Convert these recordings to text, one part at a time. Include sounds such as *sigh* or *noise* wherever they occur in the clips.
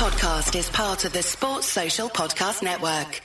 podcast is part of the Sports Social Podcast Network.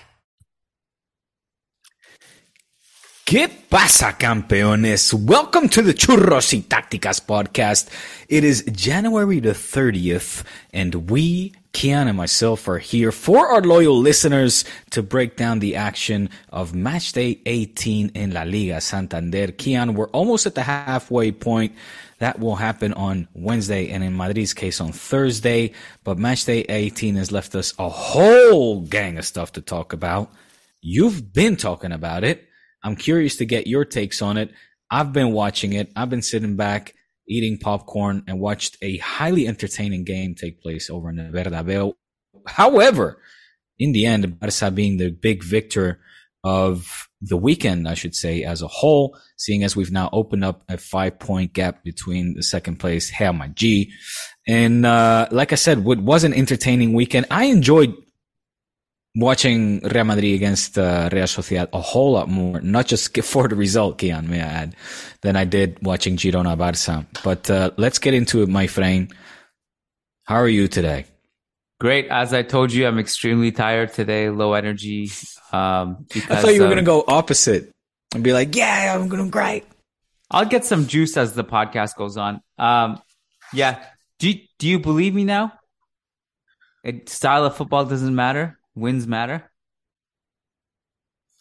¿Qué pasa, campeones? Welcome to the Churros y Tácticas podcast. It is January the 30th, and we, Kian and myself, are here for our loyal listeners to break down the action of matchday 18 in La Liga Santander. Kian, we're almost at the halfway point. That will happen on Wednesday and in Madrid's case on Thursday. But matchday 18 has left us a whole gang of stuff to talk about. You've been talking about it. I'm curious to get your takes on it. I've been watching it. I've been sitting back, eating popcorn, and watched a highly entertaining game take place over in the Bernabeu. However, in the end, Barca being the big victor of the weekend, I should say, as a whole, seeing as we've now opened up a five point gap between the second place, Real Madrid. And, uh, like I said, what was an entertaining weekend. I enjoyed watching Real Madrid against uh, Real Sociedad a whole lot more, not just *laughs* for the result, Kian, may I add, than I did watching Girona Barça. But uh, let's get into it, my friend. How are you today? Great. As I told you, I'm extremely tired today, low energy. Um, because, I thought you were going to go opposite and be like, yeah, I'm going to great. I'll get some juice as the podcast goes on. Um, yeah. Do you, do you believe me now? It, style of football doesn't matter wins matter?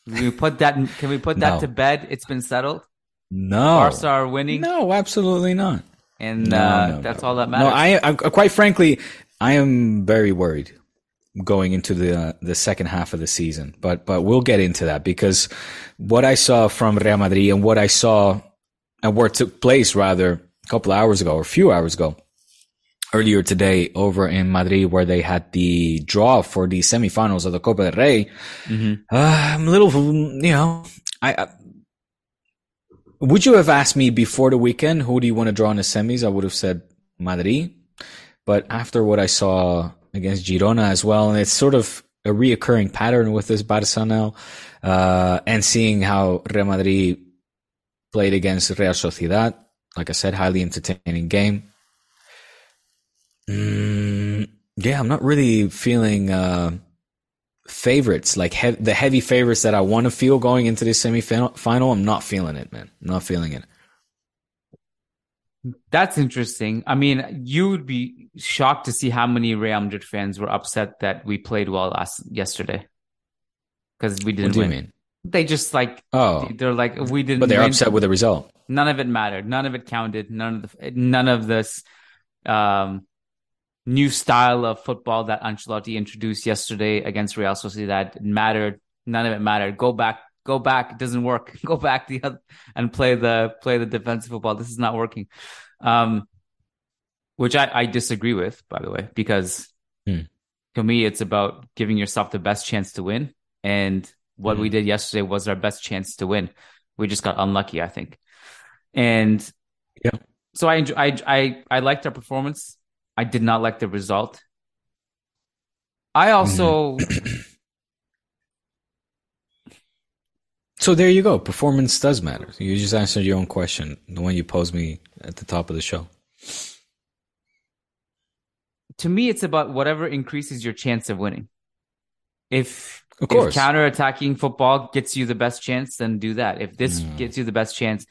Can we put that? Can we put that no. to bed? It's been settled. No, Barca are winning. No, absolutely not. And no, uh, no, that's all that matters. No, I, I, quite frankly, I am very worried going into the uh, the second half of the season. But but we'll get into that because what I saw from Real Madrid and what I saw and what took place rather a couple hours ago or a few hours ago earlier today over in Madrid where they had the draw for the semifinals of the Copa del Rey. Mm-hmm. Uh, I'm a little, you know, I, I, would you have asked me before the weekend who do you want to draw in the semis? I would have said Madrid, but after what I saw against Girona as well, and it's sort of a reoccurring pattern with this Barca now, uh, and seeing how Real Madrid played against Real Sociedad, like I said, highly entertaining game. Mm, yeah, I'm not really feeling uh, favorites like he- the heavy favorites that I want to feel going into this semifinal. I'm not feeling it, man. I'm not feeling it. That's interesting. I mean, you would be shocked to see how many Real Madrid fans were upset that we played well last yesterday because we didn't. What do win. you mean? They just like oh, they're like we didn't. But they're win. upset with the result. None of it mattered. None of it counted. None of the none of this um, new style of football that Ancelotti introduced yesterday against Real Sociedad mattered. None of it mattered. Go back, go back. It doesn't work. *laughs* Go back the other and play the play the defensive football. This is not working. Um, which I, I disagree with, by the way, because hmm. to me it's about giving yourself the best chance to win. And what hmm. we did yesterday was our best chance to win. We just got unlucky, I think. And yeah. So I I I I liked our performance. I did not like the result. I also. So there you go. Performance does matter. You just answered your own question, the one you posed me at the top of the show. To me, it's about whatever increases your chance of winning. If, of course. if counter-attacking football gets you the best chance, then do that. If this mm. gets you the best chance,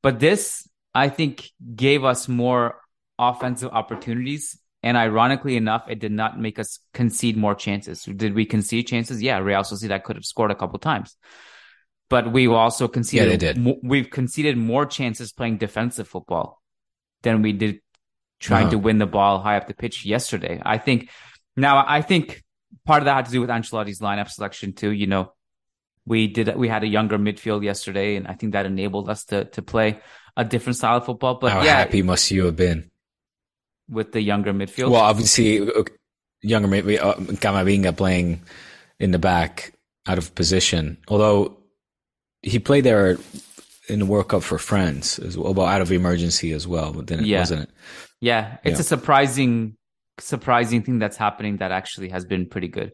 but this I think gave us more offensive opportunities. And ironically enough, it did not make us concede more chances. Did we concede chances? Yeah, Real Sociedad could have scored a couple times, but we also conceded. Yeah, they did. we've conceded more chances playing defensive football than we did trying uh-huh. to win the ball high up the pitch yesterday. I think now I think part of that had to do with Ancelotti's lineup selection too. You know, we did we had a younger midfield yesterday, and I think that enabled us to to play a different style of football. But how yeah, happy must you have been? With the younger midfield? Well, obviously, younger midfield, uh, Camavinga playing in the back out of position. Although he played there in the World Cup for France as well, out of emergency as well, but then it yeah. wasn't it. Yeah, it's yeah. a surprising, surprising thing that's happening that actually has been pretty good.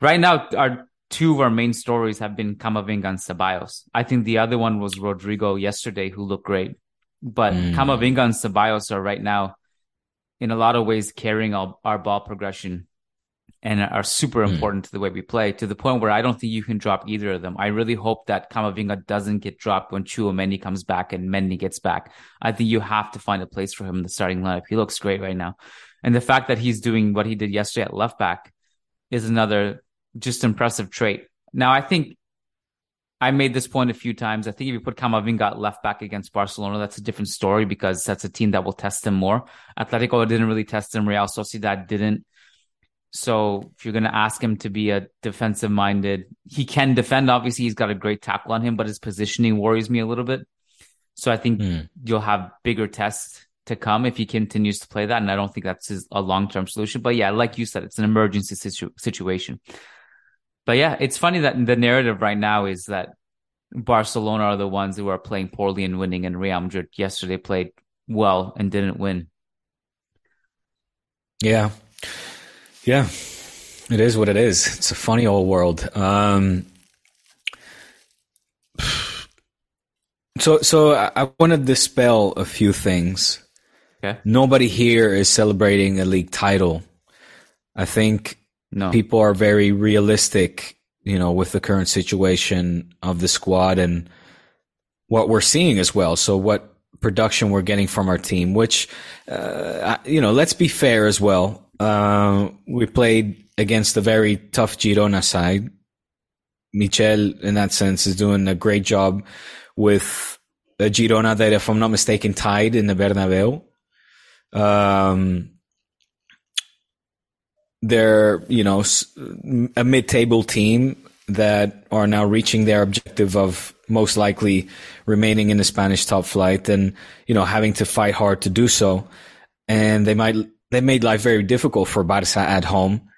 Right now, our two of our main stories have been Camavinga and Ceballos. I think the other one was Rodrygo yesterday, who looked great. But mm. Camavinga and Ceballos are right now in a lot of ways carrying our, our ball progression and are super important mm. to the way we play to the point where I don't think you can drop either of them. I really hope that Camavinga doesn't get dropped when Tchouameni comes back and Mendy gets back. I think you have to find a place for him in the starting lineup. He looks great right now. And the fact that he's doing what he did yesterday at left back is another just impressive trait. Now, I think I made this point a few times. I think if you put Camavinga at left back against Barcelona, that's a different story because that's a team that will test him more. Atletico didn't really test him. Real Sociedad didn't. So if you're going to ask him to be a defensive minded, he can defend. Obviously, he's got a great tackle on him, but his positioning worries me a little bit. So I think mm. you'll have bigger tests to come if he continues to play that. And I don't think that's his, a long term solution. But yeah, like you said, it's an emergency situ- situation. But yeah, it's funny that the narrative right now is that Barcelona are the ones who are playing poorly and winning, and Real Madrid yesterday played well and didn't win. Yeah, yeah, it is what it is. It's a funny old world. Um, so, so I want to dispel a few things. Okay. Nobody here is celebrating a league title. I think no. People are very realistic, you know, with the current situation of the squad and what we're seeing as well. So what production we're getting from our team, which, uh, you know, let's be fair as well. Uh, we played against a very tough Girona side. Michel, in that sense, is doing a great job with a Girona that, if I'm not mistaken, tied in the Bernabeu. Um, they're you know a mid-table team that are now reaching their objective of most likely remaining in the Spanish top flight and you know having to fight hard to do so. And they might they made life very difficult for Barca at home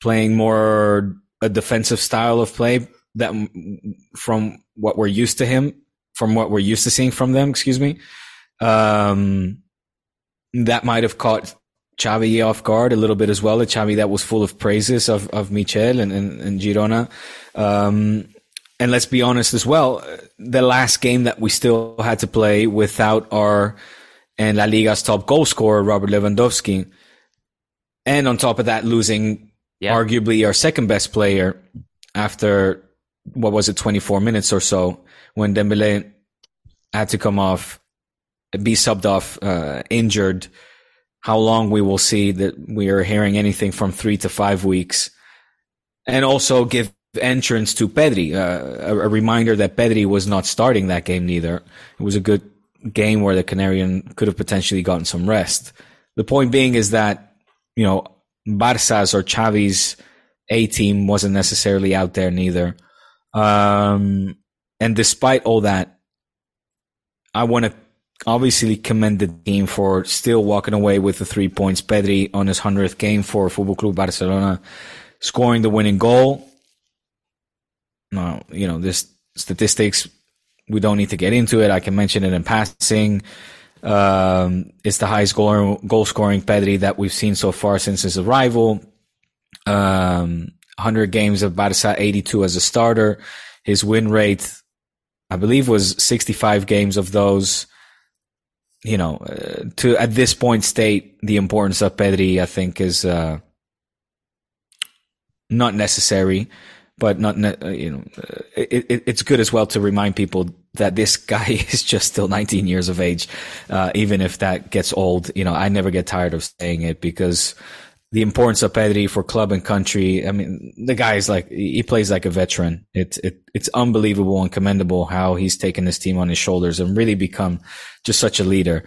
playing more a defensive style of play that from what we're used to him from what we're used to seeing from them excuse me. Um that might have caught Xavi off guard a little bit as well. A Xavi that was full of praises of, of Michel and, and, and Girona. Um, and let's be honest as well, the last game that we still had to play without our and La Liga's top goal scorer, Robert Lewandowski. And on top of that, losing yeah. arguably our second best player after, what was it, 24 minutes or so when Dembele had to come off, be subbed off, uh, injured how long we will see that we are hearing anything from three to five weeks. And also give entrance to Pedri, uh, a, a, reminder that Pedri was not starting that game neither. It was a good game where the Canarian could have potentially gotten some rest. The point being is that, you know, Barca's or Xavi's A team wasn't necessarily out there neither. Um, and despite all that, I want to obviously commend the team for still walking away with the three points. Pedri on his 100th game for Football Club Barcelona, scoring the winning goal. Now, you know, this statistics, we don't need to get into it. I can mention it in passing. Um, it's the highest goal, goal scoring Pedri that we've seen so far since his arrival. Um, 100 games of Barca, 82 as a starter. His win rate, I believe, was 65 games of those you know, uh, to at this point state the importance of Pedri, I think is uh, not necessary, but not ne- uh, you know, uh, it, it, it's good as well to remind people that this *laughs* guy is just still 19 years of age, uh, even if that gets old. You know, I never get tired of saying it because the importance of Pedri for club and country. I mean, the guy is like, he plays like a veteran. It's, it, it's unbelievable and commendable how he's taken this team on his shoulders and really become just such a leader.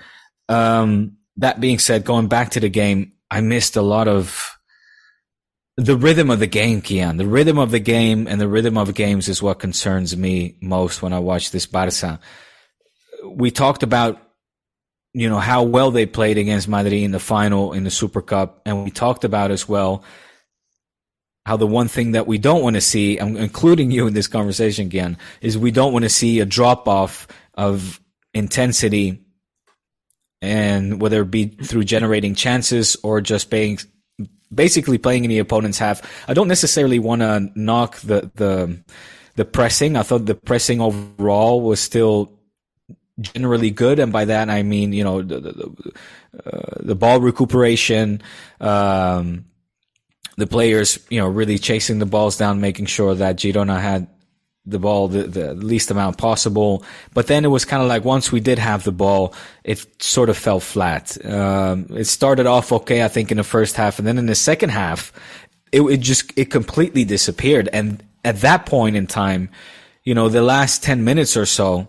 Um, that being said, going back to the game, I missed a lot of the rhythm of the game, Kian. The rhythm of the game and the rhythm of games is what concerns me most when I watch this Barca. We talked about you know, how well they played against Madrid in the final in the Super Cup. And we talked about as well how the one thing that we don't want to see, I'm including you in this conversation again, is we don't want to see a drop off of intensity and whether it be through generating chances or just being basically playing in the opponent's half. I don't necessarily want to knock the the the pressing. I thought the pressing overall was still generally good, and by that I mean you know the the, uh, the ball recuperation, um, the players, you know, really chasing the balls down, making sure that Girona had the ball the, the least amount possible. But then it was kind of like once we did have the ball, it sort of fell flat. Um, it started off okay, I think, in the first half, and then in the second half, it, it just it completely disappeared. And at that point in time, you know, the last ten minutes or so,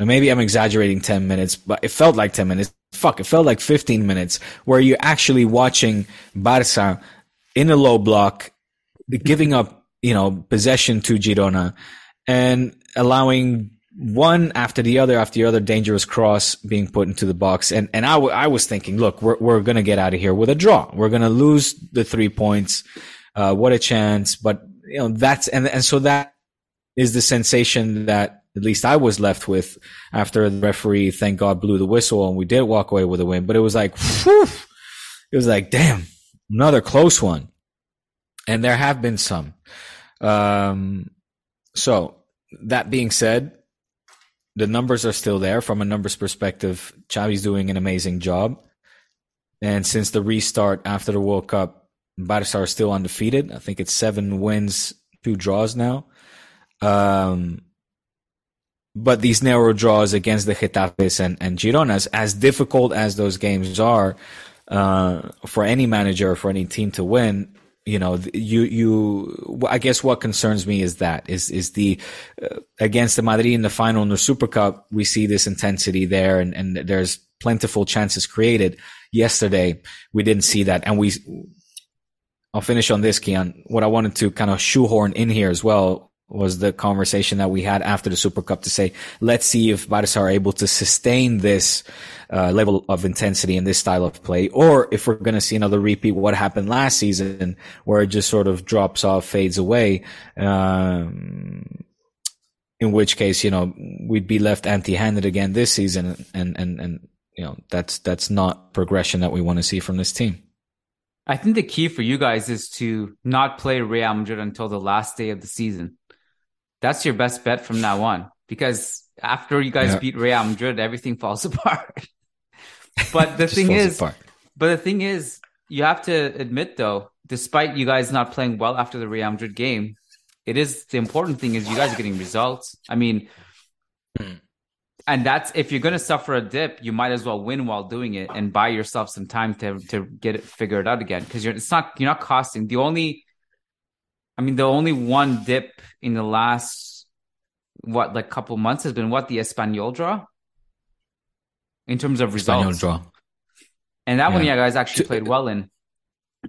and maybe I'm exaggerating ten minutes, but it felt like ten minutes. Fuck, it felt like 15 minutes where you're actually watching Barca in a low block, giving up you know, possession to Girona and allowing one after the other after the other dangerous cross being put into the box. And, and I, w- I was thinking, look, we're, we're going to get out of here with a draw. We're going to lose the three points. Uh, what a chance. But, you know, that's, and, and so that is the sensation that at least I was left with after the referee, thank God, blew the whistle and we did walk away with a win. But it was like, whew, it was like, damn, another close one. And there have been some. Um, so that being said, the numbers are still there from a numbers perspective. Xavi's doing an amazing job. And since the restart after the World Cup, Barca are still undefeated. I think it's seven wins, two draws now. Um, but these narrow draws against the Getafes and, and Gironas, as difficult as those games are, uh, for any manager, for any team to win, you know you you i guess what concerns me is that is is the uh, against the madrid in the final in the super cup we see this intensity there and and there's plentiful chances created. Yesterday we didn't see that. And we i'll finish on this kian. What i wanted to kind of shoehorn in here as well was the conversation that we had after the Super Cup to say, let's see if Barca are able to sustain this uh, level of intensity and this style of play, or if we're going to see another repeat what happened last season, where it just sort of drops off, fades away. Um, in which case, you know, we'd be left empty-handed again this season, and and and you know, that's that's not progression that we want to see from this team. I think the key for you guys is to not play Real Madrid until the last day of the season that's your best bet from now on because after you guys yeah. beat Real Madrid, everything falls *laughs* apart. but the thing is, apart. but the thing is, you have to admit though, despite you guys not playing well after the Real Madrid game, it is the important thing is you guys are getting results. I mean, and that's if you're going to suffer a dip, you might as well win while doing it and buy yourself some time to to get it figured out again because you're it's not you're not costing the only I mean, the only one dip in the last what like couple months has been what the Espanyol draw in terms of results. Espanyol draw, and that yeah. one, yeah, guys actually played well in,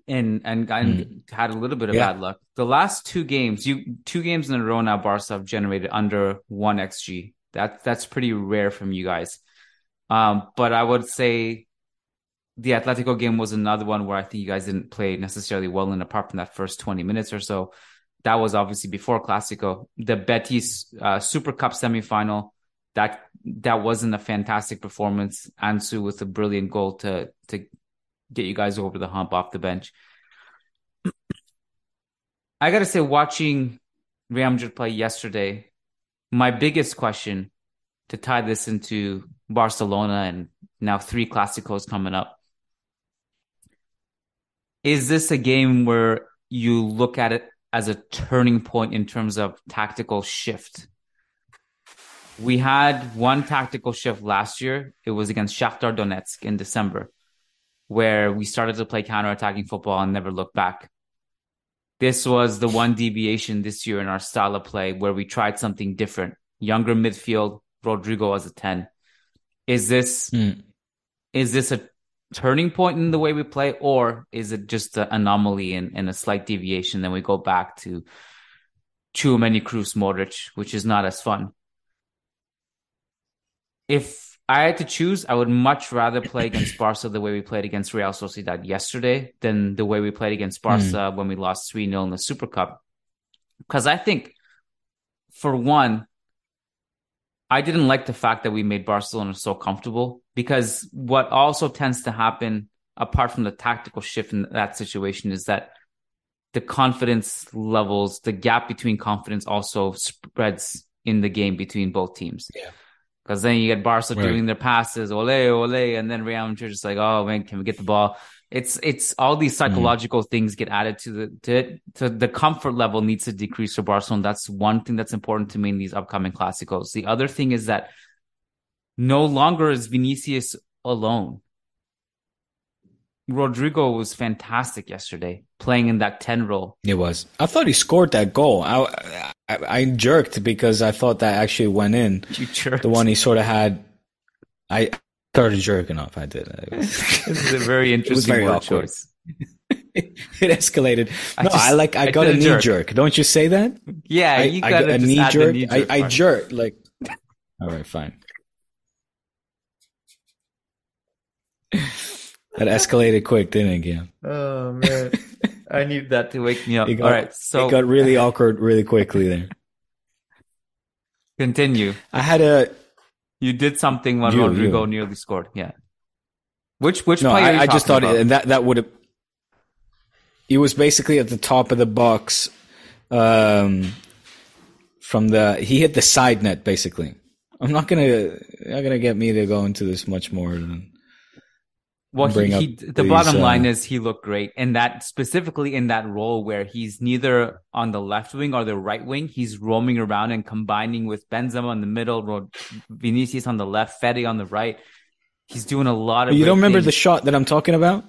and and, and mm. had a little bit of yeah. bad luck. The last two games, you two games in a row now, Barca have generated under one xG. That that's pretty rare from you guys. Um, but I would say the Atletico game was another one where I think you guys didn't play necessarily well, and apart from that first 20 minutes or so, that was obviously before Clasico. The Betis uh, Super Cup semifinal, that that wasn't a fantastic performance. Ansu with a brilliant goal to to get you guys over the hump off the bench. I gotta say, watching Real Madrid play yesterday, my biggest question to tie this into Barcelona and now three Clásicos coming up is this a game where you look at it as a turning point in terms of tactical shift? We had one tactical shift last year. It was against Shakhtar Donetsk in December, where we started to play counter-attacking football and never looked back. This was the one deviation this year in our style of play where we tried something different. Younger midfield, Rodrygo as a 10. Is this mm. is this a turning point in the way we play, or is it just an anomaly and, and a slight deviation? Then we go back to too many Kroos Modric, which is not as fun. If I had to choose, I would much rather play against Barca the way we played against Real Sociedad yesterday than the way we played against Barca mm. when we lost 3 0 in the Super Cup. Because I think, for one, I didn't like the fact that we made Barcelona so comfortable because what also tends to happen, apart from the tactical shift in that situation, is that the confidence levels, the gap between confidence also spreads in the game between both teams. Yeah. Because then you get Barca right. doing their passes, ole, ole, and then Real Madrid just like, oh man, can we get the ball? It's it's all these Mm-hmm. psychological things get added to the to it. The comfort level needs to decrease for Barcelona. That's one thing that's important to me in these upcoming Clásicos. The other thing is that no longer is Vinicius alone. Rodrygo was fantastic yesterday, playing in that ten role. It was. I thought he scored that goal. I, I, I jerked because I thought that actually went in. *laughs* You jerked. The one he sort of had. I started jerking off. I did. *laughs* This is a very *laughs* interesting very choice. it escalated. I No, I, just- like. I, I got a knee jerk. jerk. Don't you say that? Yeah, I, you got a knee jerk. knee I, jerk I part. jerked like. All right, fine. That escalated quick, didn't it, Guillaume? Oh man, I need that to wake me up. Got, All right, so it got really awkward really quickly there. continue. I had a You did something when You, Rodrygo you. nearly scored. Yeah. Which which no. player? are you I, I just thought about? it, that that would have. He was basically at the top of the box, um, from the he hit the side net basically. I'm not gonna not gonna get me to go into this much more than Well, he, he, the these, bottom uh, line is he looked great, and that specifically in that role where he's neither on the left wing or the right wing, he's roaming around and combining with Benzema in the middle, Vinicius on the left, Fede on the right. He's doing a lot of. You don't remember the shot that I'm talking about?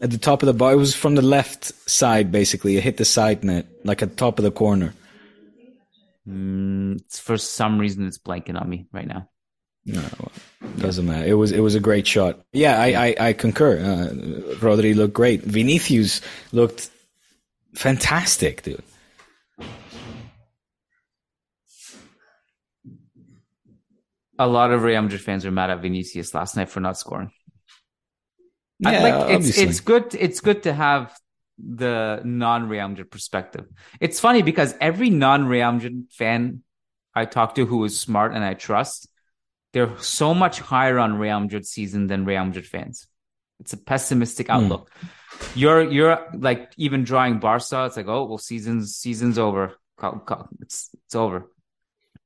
At the top of the bar, it was from the left side, basically. It hit the side net, like at the top of the corner. Mm, it's- for some reason, it's blanking on me right now. No, doesn't matter. It was it was a great shot. Yeah, I I, I concur. Uh, Rodri looked great. Vinicius looked fantastic, dude. A lot of Real Madrid fans are mad at Vinicius last night for not scoring. I- Yeah, like it's obviously. it's good it's good to have the non Real Madrid perspective. It's funny because every non Real Madrid fan I talk to who is smart and I trust, they're so much higher on Real Madrid season than Real Madrid fans. It's a pessimistic Hmm. outlook. You're you're like even drawing Barca. It's like oh well, season's season's over. It's it's over.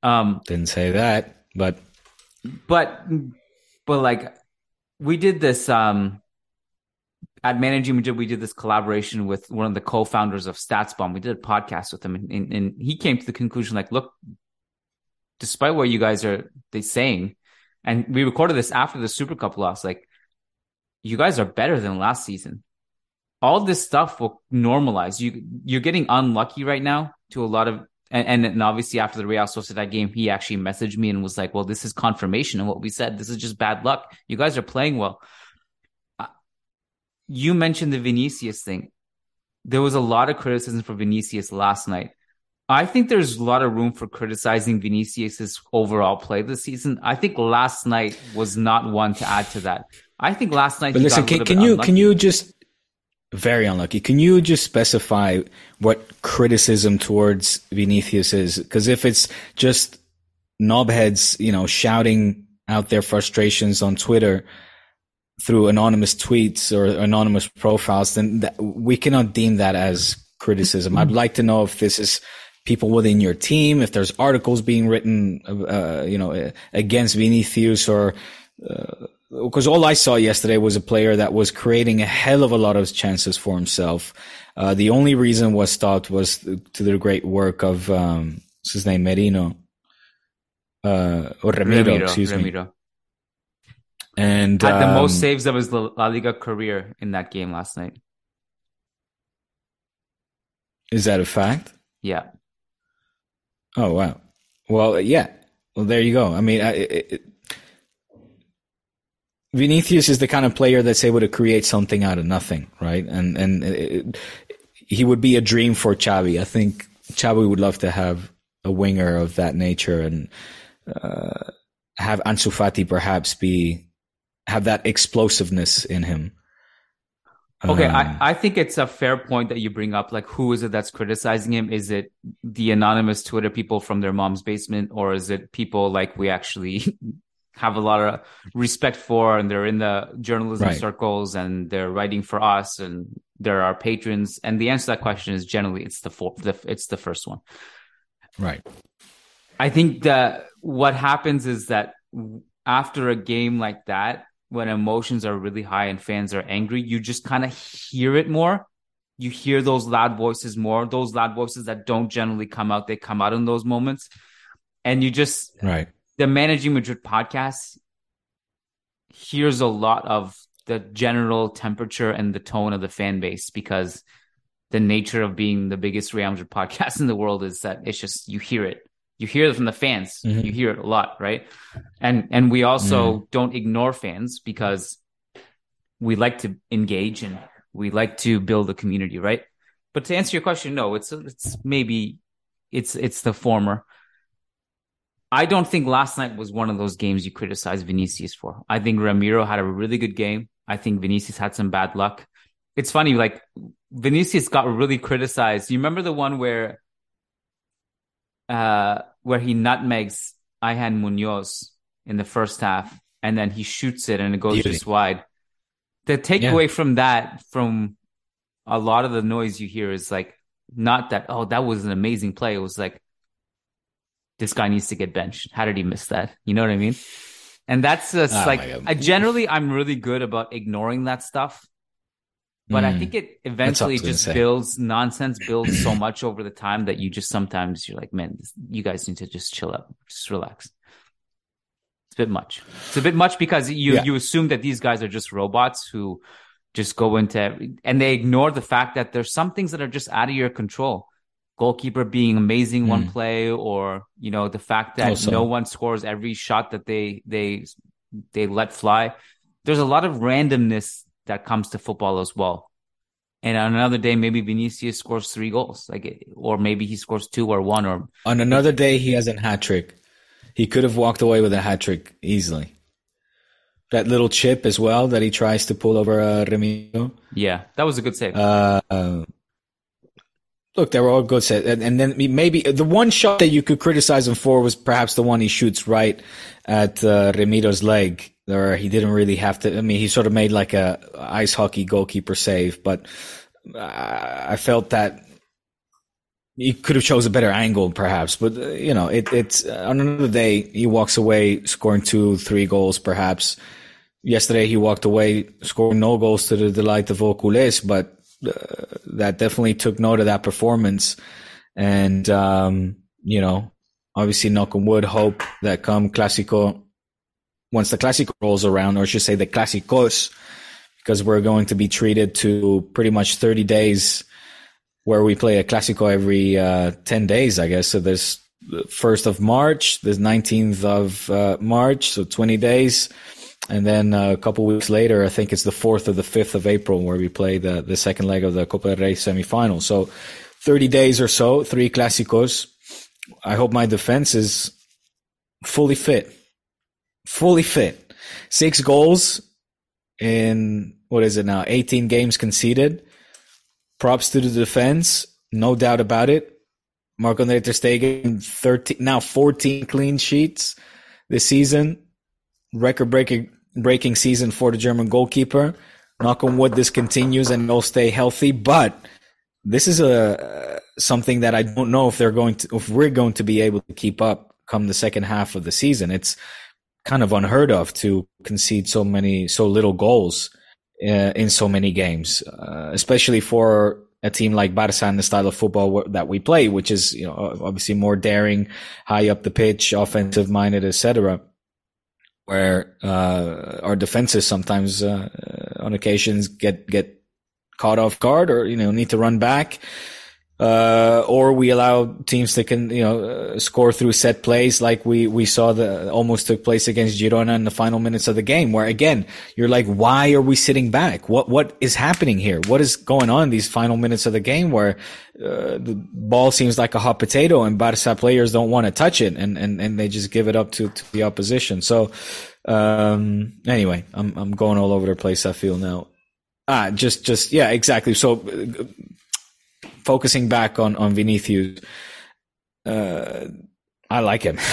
Um, Didn't say that, but but but like we did this um at managing madrid we did this collaboration with one of the co-founders of statsbomb we did a podcast with him and, and, and he came to the conclusion like look despite what you guys are they saying and we recorded this after the super cup loss like you guys are better than last season all this stuff will normalize you you're getting unlucky right now to a lot of and, and obviously after the Real Sociedad game, he actually messaged me and was like, "Well, this is confirmation of what we said. This is just bad luck. You guys are playing well." Uh, You mentioned the Vinicius thing. There was a lot of criticism for Vinicius last night. I think there's a lot of room for criticizing Vinicius's overall play this season. I think last night was not one to add to that. I think last night. but listen, can, can you unlucky. can you just very unlucky? Can you just specify what criticism towards Vinicius is? Because if it's just knobheads, you know, shouting out their frustrations on Twitter through anonymous tweets or anonymous profiles, then that, we cannot deem that as criticism. I'd like to know if this is people within your team, if there's articles being written, uh, you know, uh, against Vinicius or, because all I saw yesterday was a player that was creating a hell of a lot of chances for himself. Uh, the only reason was stopped was to the great work of, um, what's his name, Merino, uh, or Remiro, Remiro, excuse me. And, had the most um, saves of his La Liga career in that game last night. is that a fact? Yeah. Oh wow. Well, yeah. Well, there you go. I mean, I, it, it, Vinicius is the kind of player that's able to create something out of nothing, right? And and it, he would be a dream for Xavi. I think Xavi would love to have a winger of that nature and uh, have Ansu Fati perhaps be have that explosiveness in him. Okay, Um, I, I think it's a fair point that you bring up. Like, who is it that's criticizing him? Is it the anonymous Twitter people from their mom's basement, or is it people like we actually *laughs* have a lot of respect for, and they're in the journalism Right. circles, and they're writing for us, and they're our patrons? And the answer to that question is generally it's the for, the it's the first one. right. I think that what happens is that after a game like that, when emotions are really high and fans are angry, you just kind of hear it more. You hear those loud voices more, those loud voices that don't generally come out, they come out in those moments. And you just, right. The Managing Madrid podcast hears a lot of the general temperature and the tone of the fan base because the nature of being the biggest Real Madrid *laughs* podcast in the world is that it's just, you hear it you hear it from the fans. Mm-hmm. You hear it a lot, right? And and we also mm. don't ignore fans because we like to engage and we like to build a community, right? But to answer your question, no, it's it's maybe it's it's the former. I don't think last night was one of those games you criticize Vinicius for. I think Remiro had a really good game. I think Vinicius had some bad luck. It's funny, like Vinicius got really criticized. You remember the one where uh, where he nutmegs Aihen Munoz in the first half, and then he shoots it and it goes Beauty. just wide. The takeaway yeah. from that, from a lot of the noise you hear, is like not that oh that was an amazing play. It was like this guy needs to get benched. How did he miss that? You know what I mean? And that's just oh like I generally I'm really good about ignoring that stuff but mm. I think it eventually just builds nonsense builds so much over the time that you just sometimes you're like, man, this, you guys need to just chill up, just relax. It's a bit much. It's a bit much because you yeah. you assume that these guys are just robots who just go into and they ignore the fact that there's some things that are just out of your control. Goalkeeper being amazing mm. one play, or you know the fact that also. no one scores every shot that they they they let fly. There's a lot of randomness that comes to football as well. And on another day, maybe Vinicius scores three goals, like, or maybe he scores two or one, or on another day he has a hat trick. He could have walked away with a hat trick easily. That little chip as well that he tries to pull over uh, Remiro. Yeah, that was a good save. Uh, uh, look, they were all good saves, and, and, then maybe the one shot that you could criticize him for was perhaps the one he shoots right at uh, Remiro's leg or he didn't really have to. I mean, he sort of made like a ice hockey goalkeeper save, but I felt that he could have chose a better angle, perhaps. But uh, you know, it, it's uh, on another day he walks away scoring two, three goals, perhaps. Yesterday he walked away scoring no goals to the delight of Ocules, but uh, that definitely took note of that performance. And um, you know, obviously, knock on wood, hope that come Clásico once the Clásico rolls around, or I should say the Clásicos, because we're going to be treated to pretty much 30 days where we play a Clásico every uh, 10 days, I guess. So there's 1st of March, the 19th of uh, March, so 20 days. And then uh, a couple weeks later, I think it's the 4th or the 5th of April where we play the, the second leg of the Copa del Rey semifinal. So 30 days or so, three Clásicos. I hope my defense is fully fit fully fit. Six goals in what is it now? 18 games conceded. Props to the defense, no doubt about it. Marc-Andre ter Stegen 13 now 14 clean sheets this season. Record breaking breaking season for the German goalkeeper. Knock on wood this continues and they'll stay healthy, but this is a something that I don't know if they're going to if we're going to be able to keep up come the second half of the season. It's kind of unheard of to concede so many, so little goals uh, in so many games, uh, especially for a team like Barca and the style of football that we play, which is, you know, obviously more daring, high up the pitch, offensive minded, etc. Where, uh, our defenses sometimes, uh, on occasions get, get caught off guard or, you know, need to run back uh, or we allow teams that can, you know, uh, score through set plays like we, we saw the almost took place against Girona in the final minutes of the game, where again, you're like, why are we sitting back? What, what is happening here? What is going on in these final minutes of the game where, uh, the ball seems like a hot potato and Barca players don't want to touch it and, and, and they just give it up to, to the opposition. So, um, anyway, I'm, I'm going all over the place. I feel now. Ah, just, just, yeah, exactly. So, focusing back on on Vinicius, uh, I like him. *laughs*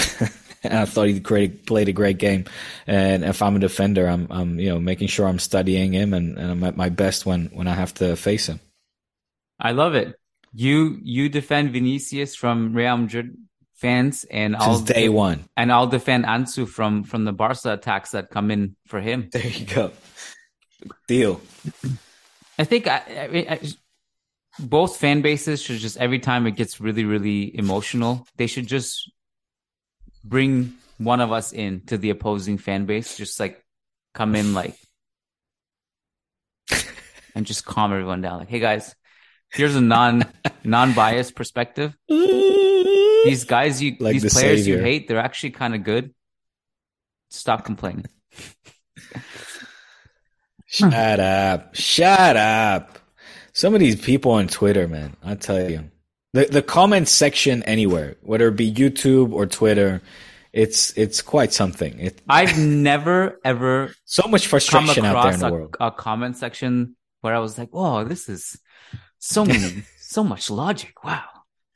I thought he great, played a great game. And if I'm a defender, I'm, I'm, you know, making sure I'm studying him and, and I'm at my best when, when I have to face him. I love it. You, you defend Vinicius from Real Madrid fans, and I'll Since day one. and I'll defend Ansu from from the Barca attacks that come in for him. There you go. Deal. I think I, I, I, both fan bases should just every time it gets really really emotional, they should just bring one of us in to the opposing fan base, just like come in like *laughs* and just calm everyone down. Like, hey guys, here's a non non biased perspective. These guys you Like these the players you hate, they're actually kind of good. Stop complaining. *laughs* Shut up. Shut up. Some of these people on Twitter, man, I tell you. The the comment section anywhere, whether it be YouTube or Twitter, it's it's quite something. It *laughs* I've never ever so much frustration out there in the a, world. a comment section where I was like, "Whoa, this is so many, *laughs* so much logic. Wow,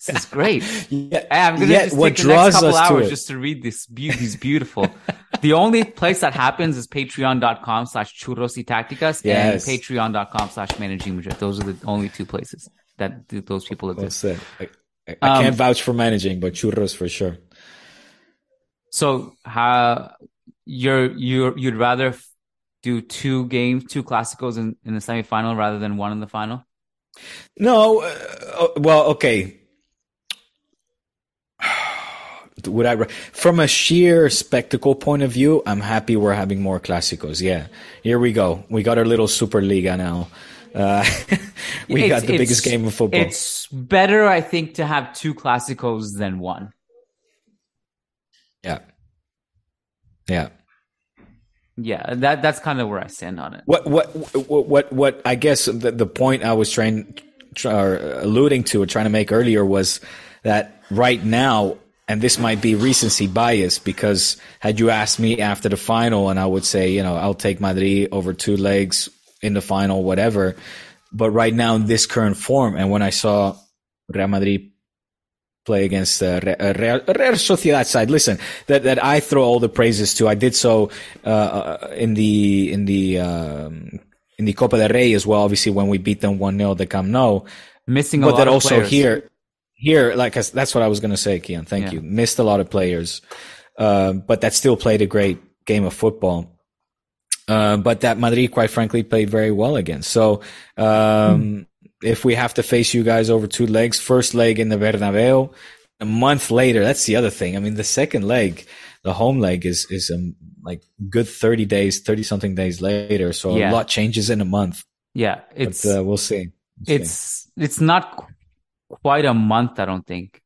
this is great." *laughs* Yet, Hey, I'm gonna yet just what take the next couple hours it. just to read this. Be- these beautiful. *laughs* the only place that happens is patreon.com slash churros y tácticas Yes. and patreon.com slash managing. Those are the only two places that th- those people exist. said. I, I, I Um, can't vouch for managing, but churros for sure. So, how you're you you'd rather do two games, two classicos in, in the semifinal rather than one in the final? No, uh, well, okay. Would I, from a sheer spectacle point of view, I'm happy we're having more clásicos. Yeah, here we go. We got our little Superliga now. Uh, *laughs* we It's- got the biggest game of football. It's better, I think, to have two classicos than one. Yeah, yeah. Yeah, that that's kind of where I stand on it. What, what, what, what, what? I guess the, the point I was trying, try, or alluding to, or trying to make earlier was that right now, and this might be recency bias, because had you asked me after the final, and I would say, you know, I'll take Madrid over two legs in the final, whatever. But right now, in this current form, and when I saw Real Madrid play against uh, uh, Real, Real Sociedad side. Listen, that that I throw all the praises to. I did so uh, uh, in the in the um, in the Copa del Rey as well. Obviously, when we beat them one 0 the Camp Nou, Missing a but lot that of also players. here here like that's what I was going to say, Kian. Thank Yeah. you. Missed a lot of players, uh, but that still played a great game of football. Uh, but that Madrid, quite frankly, played very well against. So, um, if we have to face you guys over two legs, first leg in the Bernabeu, a month later, that's the other thing. I mean, the second leg, the home leg is, is, um, like good 30 days, 30 something days later. So Yeah. a lot changes in a month, Yeah, it's but, uh, we'll see. We'll see. it's it's not quite a month, I don't think.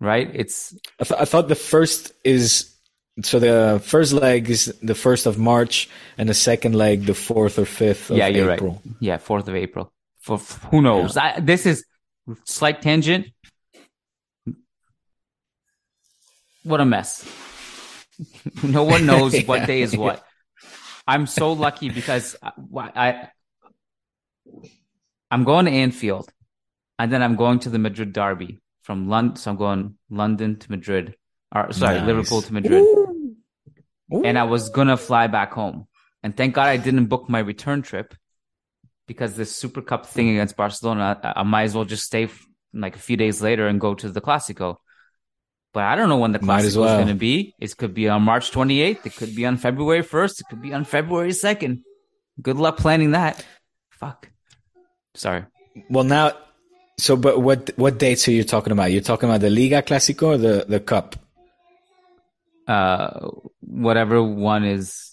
Right? It's I, th- I thought the first is so the first leg is the first of March, and the second leg the fourth or fifth of yeah, you're April. right. Yeah, fourth of April. For who knows? I, this is slight tangent. What a mess. *laughs* no one knows what *laughs* day is what. I'm so lucky because uh, I, I I'm going to Anfield, and then I'm going to the Madrid derby from London. So I'm going London to Madrid, or sorry, Nice. Liverpool to Madrid Ooh. and I was gonna fly back home. And thank God I didn't book my return trip because this Super Cup thing against Barcelona, I, I might as well just stay f- like a few days later and go to the Clasico. But I don't know when the Might Clasico as well. is going to be. It could be on March 28th. It could be on February 1st. It could be on February 2nd. Good luck planning that. Fuck. Sorry. Well, now, so but what what dates are you talking about? You're talking about the Liga Clásico or the the Cup? Uh, whatever one is.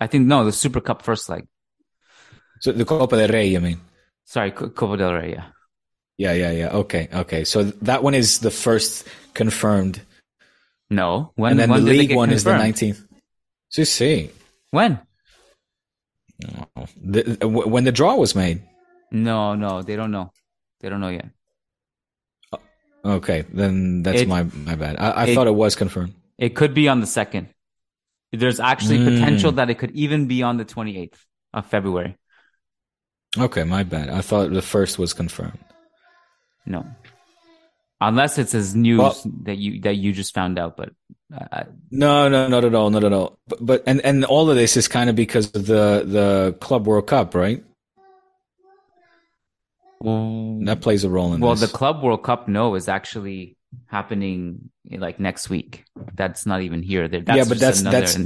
I think no, the Super Cup first leg. So the Copa del Rey, you mean? Sorry, Copa del Rey. Yeah. Yeah, yeah, yeah. Okay, okay. So that one is the first confirmed, No. When? and then when the league one is the nineteenth. So see, When? the, when the draw was made. No, no, they don't know. They don't know yet. Okay, then that's It- my my bad. I, I it- thought it was confirmed. It could be on the second. There's actually Mm. potential that it could even be on the 28th of February. Okay, my bad. I thought the first was confirmed. No, unless it's as news Well- that you that you just found out. But uh, No, no, not at all, not at all. But, but and and all of this is kind of because of the the Club World Cup, right? Well, That plays a role in well, the. Club World Cup no is actually happening like next week. That's not even here. That's yeah, but that's another, that's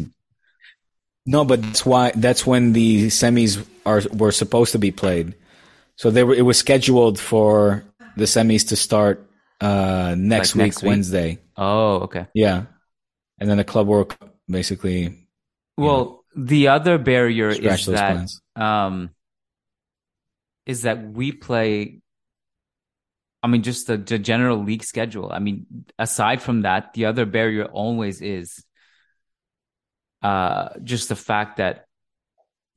no, but that's why that's when the semis are were supposed to be played. So they were it was scheduled for the semis to start uh next, Like week, next week? Wednesday. Oh, okay. Yeah. And then the club World Cup basically Well, the other barrier is that plans. um is that we play I mean just the, the general league schedule. I mean, aside from that, the other barrier always is uh just the fact that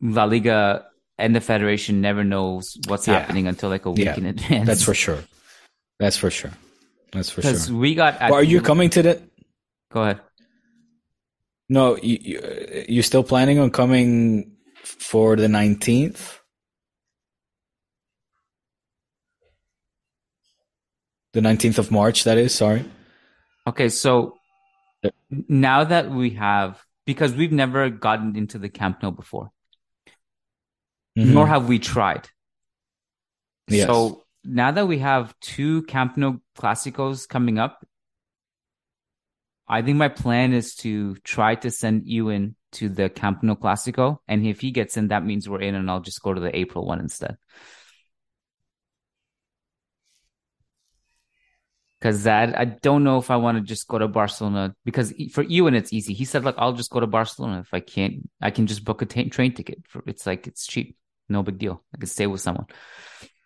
La Liga and the federation never knows what's Yeah. happening until like a week Yeah. in advance. That's for sure. That's for sure. That's for sure. we got. Well, are you coming to the Go ahead. No, you, you you still planning on coming for the 19th? The 19th of March, that is, sorry. Okay, so now that we have, because we've never gotten into the Camp Nou before, Mhm. nor have we tried. Yes. So now that we have two Camp Nou Clásicos coming up, I think my plan is to try to send Ewan to the Camp Nou Clásico, and if he gets in, that means we're in, and I'll just go to the April one instead. Because that I don't know if I want to just go to Barcelona because for Ewan it's easy. He said, "Look, I'll just go to Barcelona if I can't. I can just book a train ticket. For it's like it's cheap, no big deal. I can stay with someone."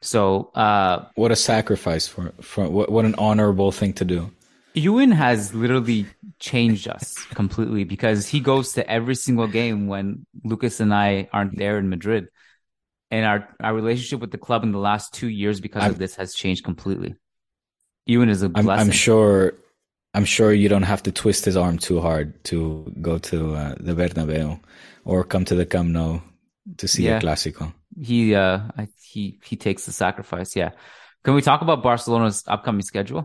So uh, what a sacrifice for for what what an honorable thing to do. Ewan has literally changed us completely because he goes to every single game when Lucas and I aren't there in Madrid. And our, our relationship with the club in the last two years because I'm- of this has changed completely. Ewan is a I'm blessing. I'm sure I'm sure you don't have to twist his arm too hard to go to uh, the Bernabeu or come to the Camp Nou to see Yeah. a clásico. he uh I, he he takes the sacrifice. Yeah. Can we talk about Barcelona's upcoming schedule?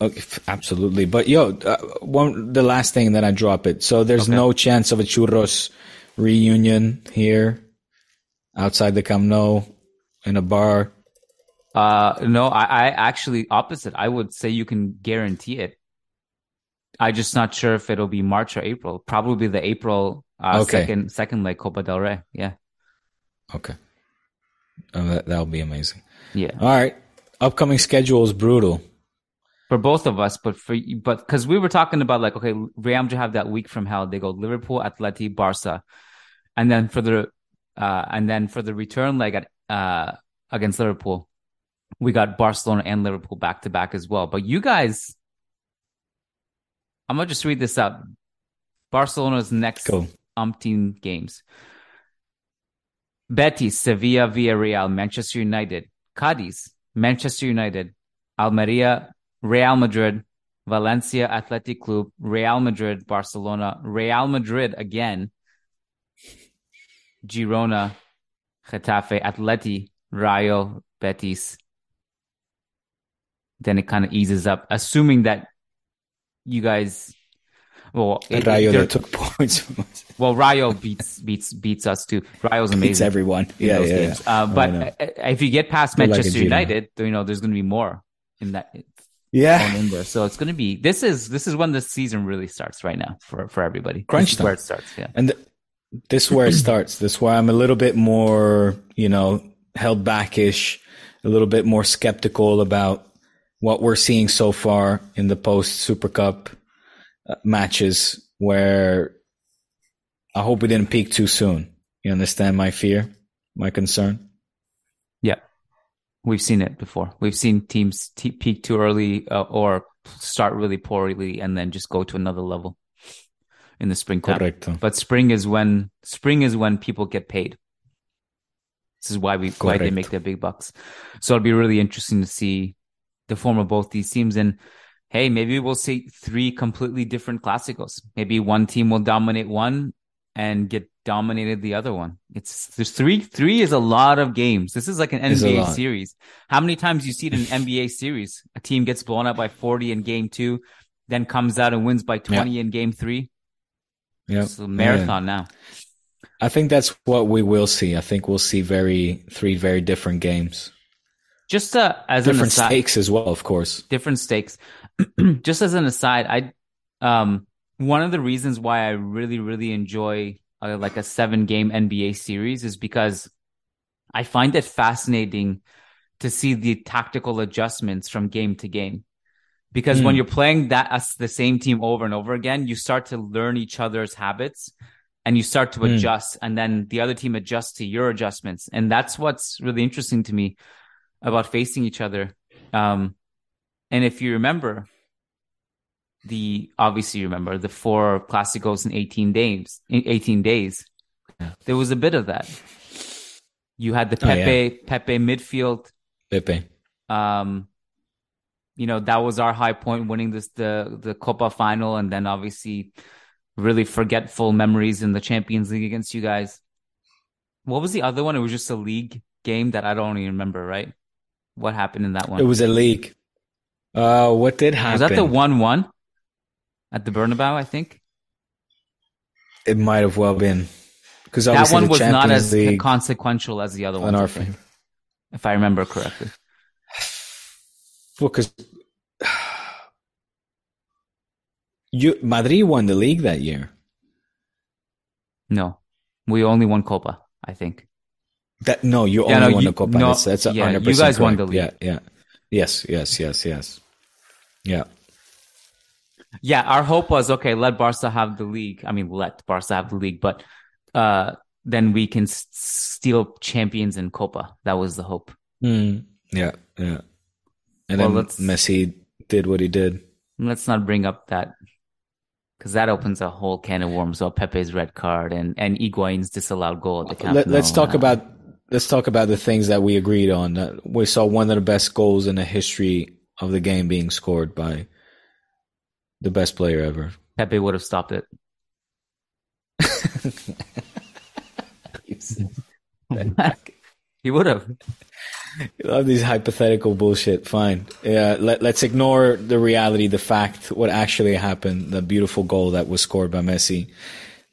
Okay, absolutely. But yo, uh, one the last thing that I drop it. So there's Okay. no chance of a churros reunion here outside the Camp Nou in a bar. Uh no, I, I actually opposite. I would say you can guarantee it. I'm just not sure if it'll be March or April. Probably the April uh, Okay. second second leg Copa del Rey. Yeah. Okay, um, that that'll be amazing. Yeah. All right, upcoming schedule is brutal. For both of us, but for but because we were talking about like okay, Real Madrid have that week from hell. They go Liverpool, Atleti, Barca, and then for the uh and then for the return leg at uh against Liverpool, we got Barcelona and Liverpool back to back as well. But you guys, I'm gonna just read this out. Barcelona's next Go. umpteen games. Betis, Sevilla, Villarreal, Manchester United, Cadiz, Manchester United, Almeria, Real Madrid, Valencia Athletic Club, Real Madrid, Barcelona, Real Madrid again, Girona, Getafe, Atleti, Rayo, Betis. Then it kind of eases up, assuming that you guys, well, it- Rayo they're- took points *laughs* well, Rayo beats beats beats us too. Rayo's amazing. Beats everyone. Yeah, yeah, yeah. Uh, but if you get past Manchester. United, you know there's going to be more in that yeah. So it's going to be this is this is when the season really starts right now for for everybody. Crunch This is where it starts. Yeah. And th- this is where it starts. This is why I'm a little bit more, you know, held backish, a little bit more skeptical about what we're seeing so far in the post Super Cup uh, matches. Where I hope we didn't peak too soon. You understand my fear, my concern. Yeah, we've seen it before. We've seen teams t- peak too early uh, or start really poorly and then just go to another level in the spring Correcto. But spring is when spring is when people get paid. This is why we why they make their big bucks. So it'll be really interesting to see the form of both these teams. And hey, maybe we'll see three completely different classicals. Maybe one team will dominate one and get dominated the other one. It's there's three three is a lot of games. This is like an NBA series. How many times you see it in an *laughs* NBA series? A team gets blown up by 40 in game two, then comes out and wins by 20 in game three. Yeah. It's a marathon now. I think that's what we will see. I think we'll see very three very different games. Just uh, as different an aside, stakes as well, of course. different stakes. *clears throat* Just as an aside, I um one of the reasons why I really really enjoy uh, like a seven game NBA series is because I find it fascinating to see the tactical adjustments from game to game. Because when Mm. you're playing that as the same team over and over again, you start to learn each other's habits and you start to Mm. adjust and then the other team adjusts to your adjustments. And that's what's really interesting to me about facing each other. Um, and if you remember the, obviously you remember the four Clásicos in 18 days, in 18 days, Yeah. there was a bit of that. You had the Oh, yeah. Pepe, Pepe midfield, Pepe. um, you know that was our high point, winning this the the Copa final, and then obviously really forgetful memories in the Champions League against you guys. What was the other one? It was just a league game that I don't even remember. Right? What happened in that one? It was a league. Uh, what did happen? Was that the one one at the Bernabeu? I think It might have well been because that one was not as League consequential as the other on I think, if I remember correctly. Well, because *sighs* you Madrid won the league that year. No, we only won Copa. I think. That no, you Yeah, only no, won you- the Copa. no, that's that's yeah, 100% you guys won the correct. Yeah, yeah. Yes, yes, yes, yes. Yeah. Yeah, our hope was okay. Let Barca have the league. I mean, let Barca have the league, but uh, then we can s- steal champions in Copa. That was the hope. Mm, yeah, yeah. And Well, then Messi did what he did. Let's not bring up that because that opens a whole can of worms about Pepe's red card and and Higuain's disallowed goal at the Camp Let, let's Nou. talk Uh, about let's talk about the things that we agreed on. We saw one of the best goals in the history of the game being scored by the best player ever. Pepe would have stopped it. *laughs* he would have. I love these hypothetical bullshit. Fine. Yeah, let, let's ignore the reality, the fact, what actually happened, the beautiful goal that was scored by Messi.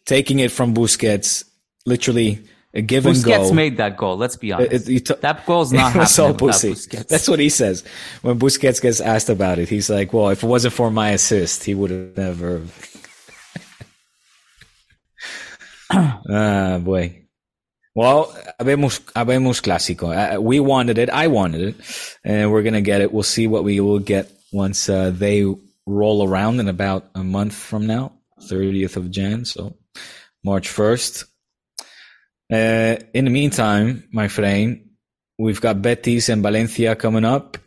Taking it from Busquets, literally a give and Busquets made that goal. Let's be honest. It- t- that goal's not It was so happening pussy. Busquets. That's what he says. When Busquets gets asked about it, he's like, well, if it wasn't for my assist, he would have never. *laughs* ah, boy. Well, habemos, habemos clásico. Uh, we wanted it. I wanted it. And we're going to get it. We'll see what we will get once uh, they roll around in about a month from now, 30th of Jan. So March 1st. Uh, in the meantime, my friend, we've got Betis and Valencia coming up.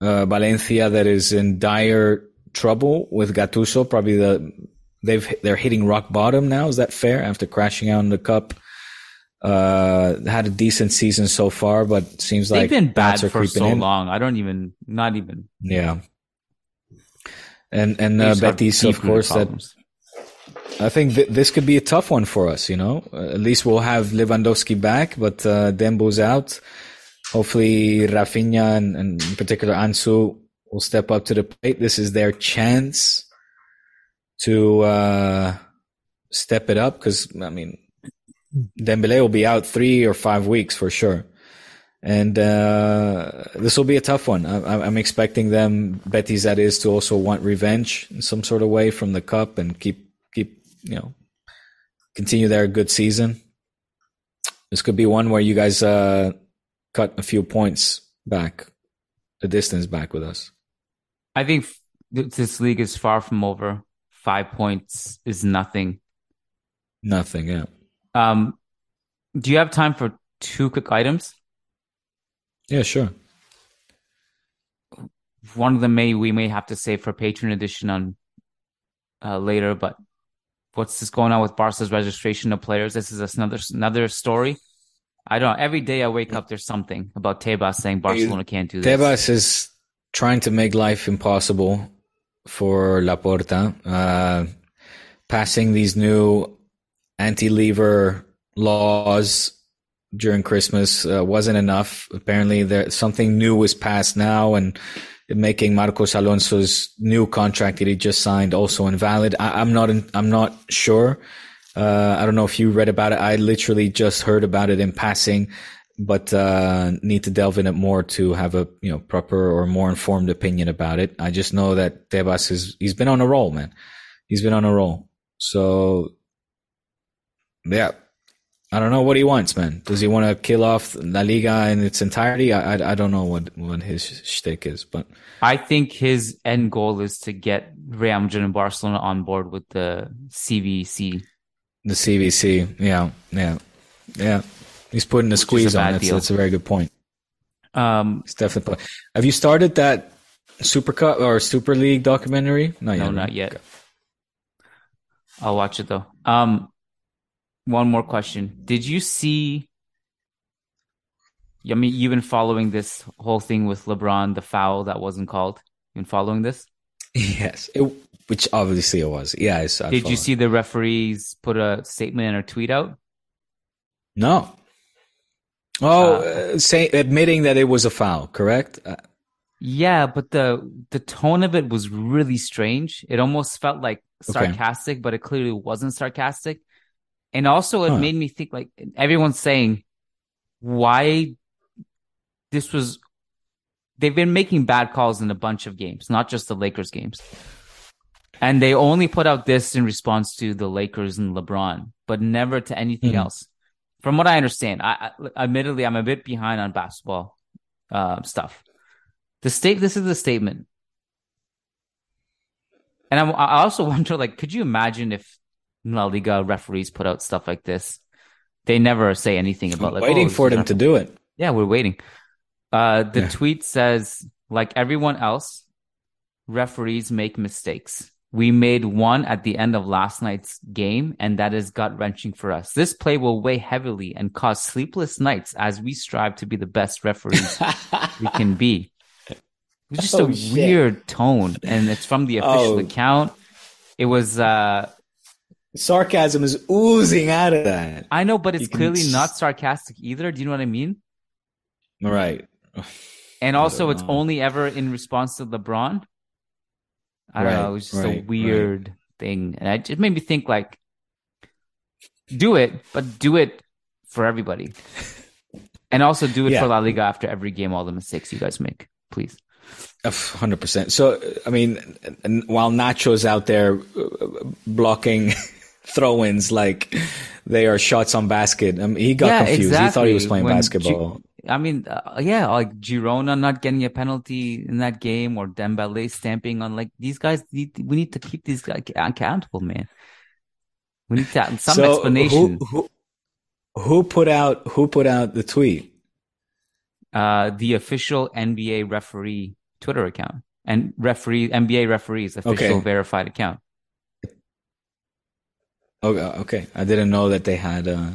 Uh, Valencia that is in dire trouble with Gattuso. Probably the they've they're hitting rock bottom now. Is that fair? After crashing out in the cup, uh, had a decent season so far, but seems like They've been bad bats are for creeping so in. long. I don't even, not even. Yeah, and and uh, Betis, of course, that. I think th- this could be a tough one for us. You know, uh, at least we'll have Lewandowski back, but uh, Dembo's out. Hopefully, Raphinha and, and in particular Ansu will step up to the plate. This is their chance to uh, step it up because I mean, Dembele will be out three or five weeks for sure. And uh, this will be a tough one. I, I'm expecting them, Betis that is, to also want revenge in some sort of way from the cup and keep you know continue their good season. This could be one where you guys uh, cut a few points back, a distance back with us. I think this league is far from over. Five points is nothing. Nothing, yeah, Um, do you have time for two quick items? yeah, sure. One of them may we may have to save for Patreon edition on uh, later, but what's this going on with Barca's registration of players? This is another another story. I don't know. Every day I wake up, there's something about Tebas saying Barcelona can't do this. Tebas is trying to make life impossible for Laporta, uh, passing these new anti-lever laws during Christmas uh, wasn't enough. Apparently, there something new was passed now, and making Marcos Alonso's new contract that he just signed also invalid. I, I'm not. In, I'm not sure. Uh, I don't know if you read about it. I literally just heard about it in passing. but uh, need to delve in it more to have a you know proper or more informed opinion about it. I just know that Tebas is he's been on a roll, man. He's been on a roll. So yeah, I don't know what he wants, man. Does he want to kill off La Liga in its entirety? I, I, I don't know what what his shtick is, but I think his end goal is to get Real Madrid and Barcelona on board with the CVC. The CVC, yeah, yeah, yeah. He's putting a squeeze on. That's, that's, a very good point. Um, it's definitely. Have you started that Super Cup or Super League documentary? Not no, yet. not yet. I'll watch it though. Um, one more question. Did you see? I mean, you've been following this whole thing with LeBron, the foul that wasn't called. You've been following this? Yes, it, which obviously it was. Yeah, I saw. Did you see the referees put a statement or tweet out? No. Oh, uh, uh, say admitting that it was a foul, correct? Uh, yeah, but the the tone of it was really strange. It almost felt like sarcastic, okay. but it clearly wasn't sarcastic. And also, it huh. made me think like everyone's saying, why this was. They've been making bad calls in a bunch of games, not just the Lakers games. And they only put out this in response to the Lakers and LeBron, but never to anything mm-hmm. else. From what I understand, I, I, admittedly I'm a bit behind on basketball uh, stuff. The state. This is the statement, and I'm, I also *laughs* wonder, like, could you imagine if La Liga referees put out stuff like this? They never say anything about like waiting oh, for them to do it. Yeah, we're waiting. Uh, the yeah. tweet says, like everyone else, referees make mistakes. We made one at the end of last night's game, and that is gut wrenching for us. This play will weigh heavily and cause sleepless nights as we strive to be the best referees *laughs* we can be. It's just oh, a shit. weird tone, and it's from the official oh. account. It was uh sarcasm is oozing out of that. I know, but it's you clearly can... not sarcastic either. Do you know what I mean? Right. And *laughs* also, it's only ever in response to LeBron. I don't know. It was just right, a weird right. thing, and it just made me think like, do it, but do it for everybody, *laughs* and also do it yeah. for La Liga after every game. All the mistakes you guys make, please. Hundred percent. So, I mean, while Nacho's out there uh, blocking *laughs* throw-ins like they are shots on basket, I mean, he got yeah, confused. Exactly. He thought he was playing when basketball. G- I mean, uh, yeah, like Girona not getting a penalty in that game, or Dembele stamping on like these guys. Need, we need to keep these guys accountable, man. We need to some so explanation. Who, who, who put out who put out the tweet? Uh, the official NBA referee Twitter account and referee NBA referees official okay. verified account. Oh, uh, okay. I didn't know that they had. Uh,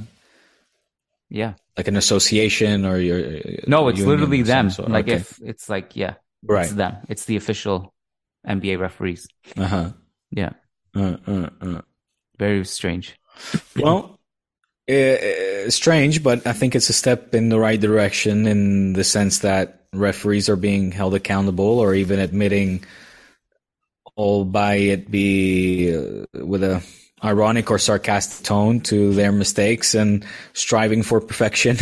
yeah, like an association or your. No, it's literally them. Like okay. if it's like yeah, right. It's them. It's the official NBA referees. Uh huh. Yeah. Uh, uh, uh. Very strange. well, uh, strange, but I think it's a step in the right direction in the sense that referees are being held accountable or even admitting, albeit be uh, with a ironic or sarcastic tone to their mistakes and striving for perfection,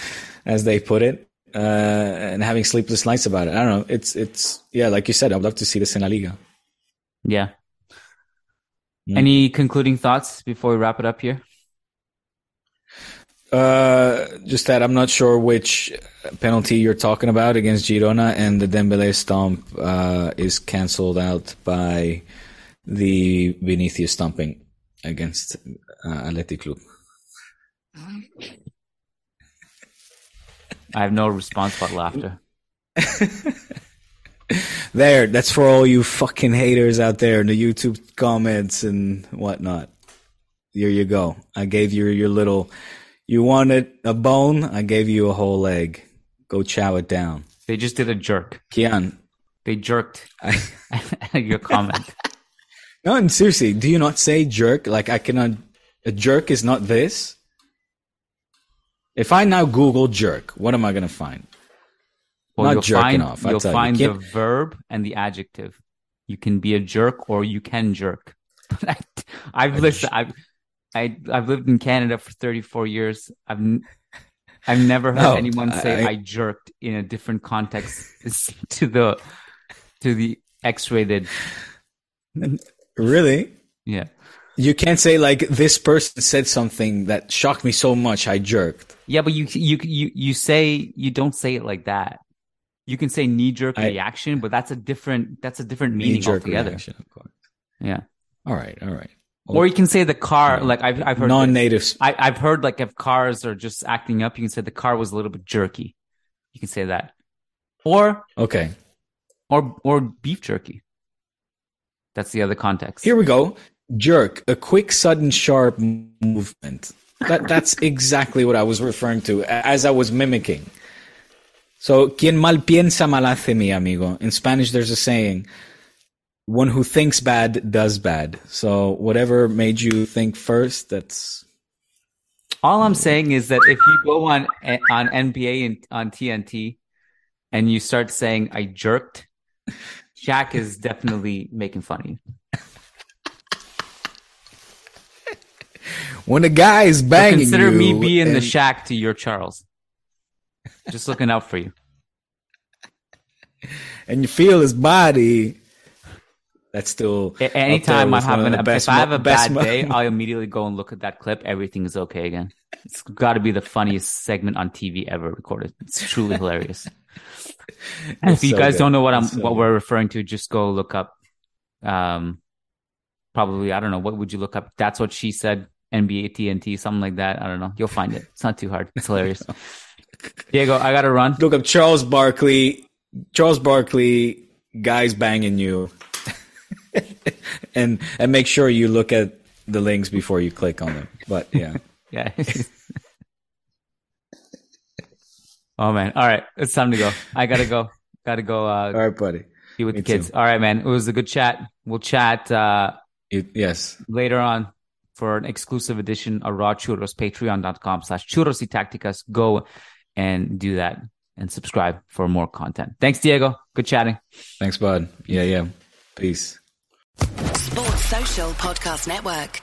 *laughs* as they put it, uh, and having sleepless nights about it. I don't know. It's it's yeah, like you said, I'd love to see this in La Liga. Yeah. Mm. Any concluding thoughts before we wrap it up here? Uh, just that I'm not sure which penalty you're talking about against Girona, and the Dembele stomp uh, is cancelled out by the Vinicius stomping against uh, Athletic Club. I have no response but laughter. *laughs* there, that's for all you fucking haters out there in the YouTube comments and whatnot. Here you go. I gave you your little you wanted a bone? I gave you a whole leg. Go chow it down. They just did a jerk. Kian. They jerked *laughs* your comment. *laughs* No, and seriously, do you not say jerk? Like I cannot. A jerk is not this. If I now Google jerk, what am I going to find? Well, not you'll jerking find, off. You'll find you. the verb and the adjective. You can be a jerk or you can jerk. *laughs* I've listened. I've I I've lived in Canada for 34 years. I've I've never heard *laughs* No, anyone say I- I, jerked in a different context *laughs* to the to the X-rated. Really? Yeah, You can't say like this person said something that shocked me so much I jerked. yeah, but you you you you say you don't say it like that. You can say knee-jerk I- reaction, but that's a different that's a different meaning Knee-jerk altogether. reaction, of course. Yeah, All right, all right. or you can say the car. Like I've I've heard non-native. I, I've heard like if cars are just acting up, you can say the car was a little bit jerky. You can say that, or Okay, or or beef jerky. That's the other context. here we go. Jerk, a quick, sudden, sharp movement. That that's *laughs* exactly what I was referring to as I was mimicking. So, quien mal piensa mal hace, mi amigo. In Spanish, there's a saying: "One who thinks bad does bad." So, whatever made you think first, that's All I'm saying is that if you go on eh, on NBA and on TNT and you start saying I jerked, Shaq is definitely making fun of you. when a guy is So banging consider me being the and- Shaq to your Charles. Just looking out for you. *laughs* and you feel his body. That's still A- up there Anytime I with have one an, best if I have a bad day, *laughs* I'll immediately go and look at that clip. Everything is okay again. It's got to be the funniest segment on TV ever recorded. It's truly hilarious. *laughs* If you so guys good. don't know what I'm so what good. we're referring to, just go look up. Um, probably I don't know what would you look up. That's what she said. NBA TNT, something like that. I don't know. You'll find it. It's not too hard. It's hilarious. *laughs* Diego, I gotta run. look up Charles Barkley. Charles Barkley, guys banging you, *laughs* and and make sure you look at the links before you click on them. But yeah, Yeah. Oh man. All right. It's time to go. I gotta go. Gotta go uh all right, buddy. be with me the kids. too. All right, man. It was a good chat. We'll chat uh You, yes, later on for an exclusive edition of Raw Churros, patreon.com slash churros y tacticas. Go and do that and subscribe for more content. Thanks, Diego. Good chatting. thanks, bud. Yeah, yeah. Peace. Sports Social Podcast Network.